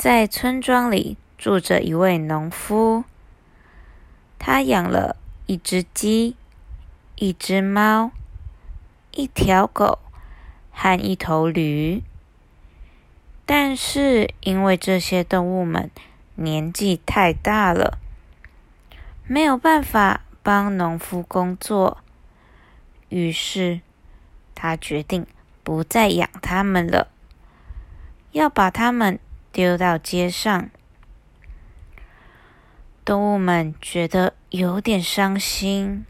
在村庄里住着一位农夫，他养了一只鸡、一只猫、一条狗和一头驴。但是因为这些动物们年纪太大了，没有办法帮农夫工作，于是他决定不再养它们了，要把它们。丢到街上，动物们觉得有点伤心。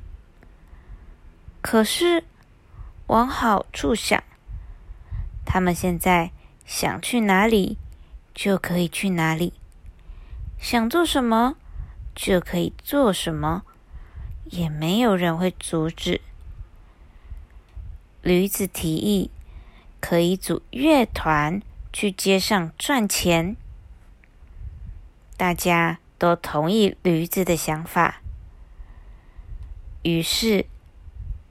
可是往好处想，他们现在想去哪里就可以去哪里，想做什么就可以做什么，也没有人会阻止。驴子提议可以组乐团。去街上赚钱，大家都同意驴子的想法。于是，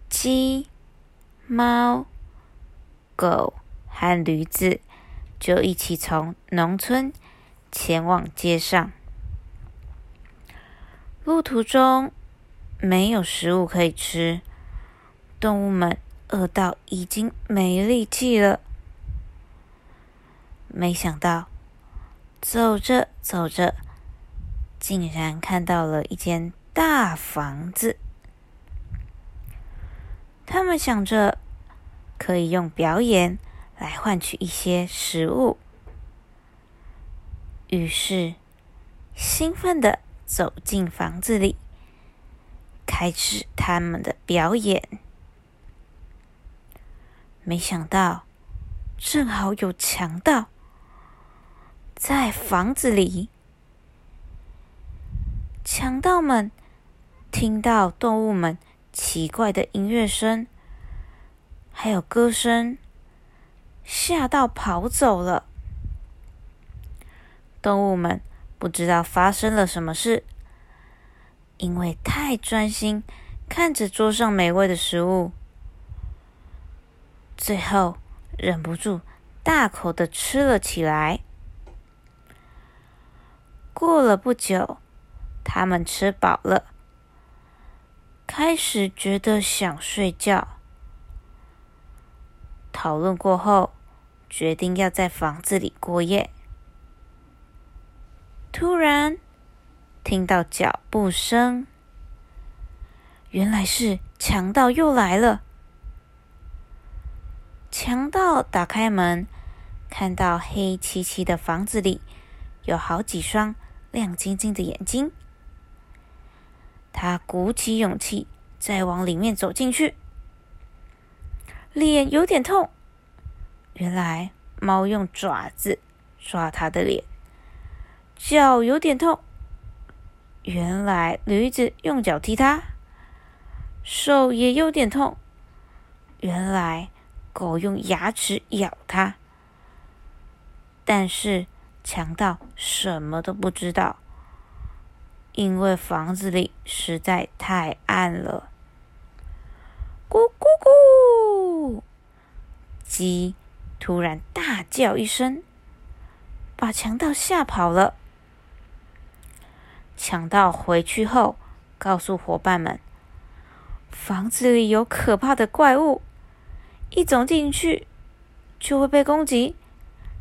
鸡、猫、狗和驴子就一起从农村前往街上。路途中没有食物可以吃，动物们饿到已经没力气了。没想到，走着走着，竟然看到了一间大房子。他们想着可以用表演来换取一些食物，于是兴奋的走进房子里，开始他们的表演。没想到，正好有强盗。在房子里，强盗们听到动物们奇怪的音乐声，还有歌声，吓到跑走了。动物们不知道发生了什么事，因为太专心看着桌上美味的食物，最后忍不住大口的吃了起来。过了不久，他们吃饱了，开始觉得想睡觉。讨论过后，决定要在房子里过夜。突然听到脚步声，原来是强盗又来了。强盗打开门，看到黑漆漆的房子里有好几双。亮晶晶的眼睛，他鼓起勇气再往里面走进去，脸有点痛。原来猫用爪子抓他的脸，脚有点痛。原来驴子用脚踢他，手也有点痛。原来狗用牙齿咬他，但是。强盗什么都不知道，因为房子里实在太暗了。咕咕咕！鸡突然大叫一声，把强盗吓跑了。强盗回去后，告诉伙伴们：“房子里有可怕的怪物，一走进去就会被攻击，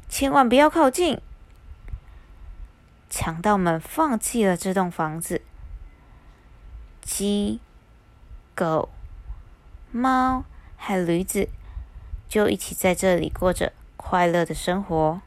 千万不要靠近。”强盗们放弃了这栋房子，鸡、狗、猫和驴子就一起在这里过着快乐的生活。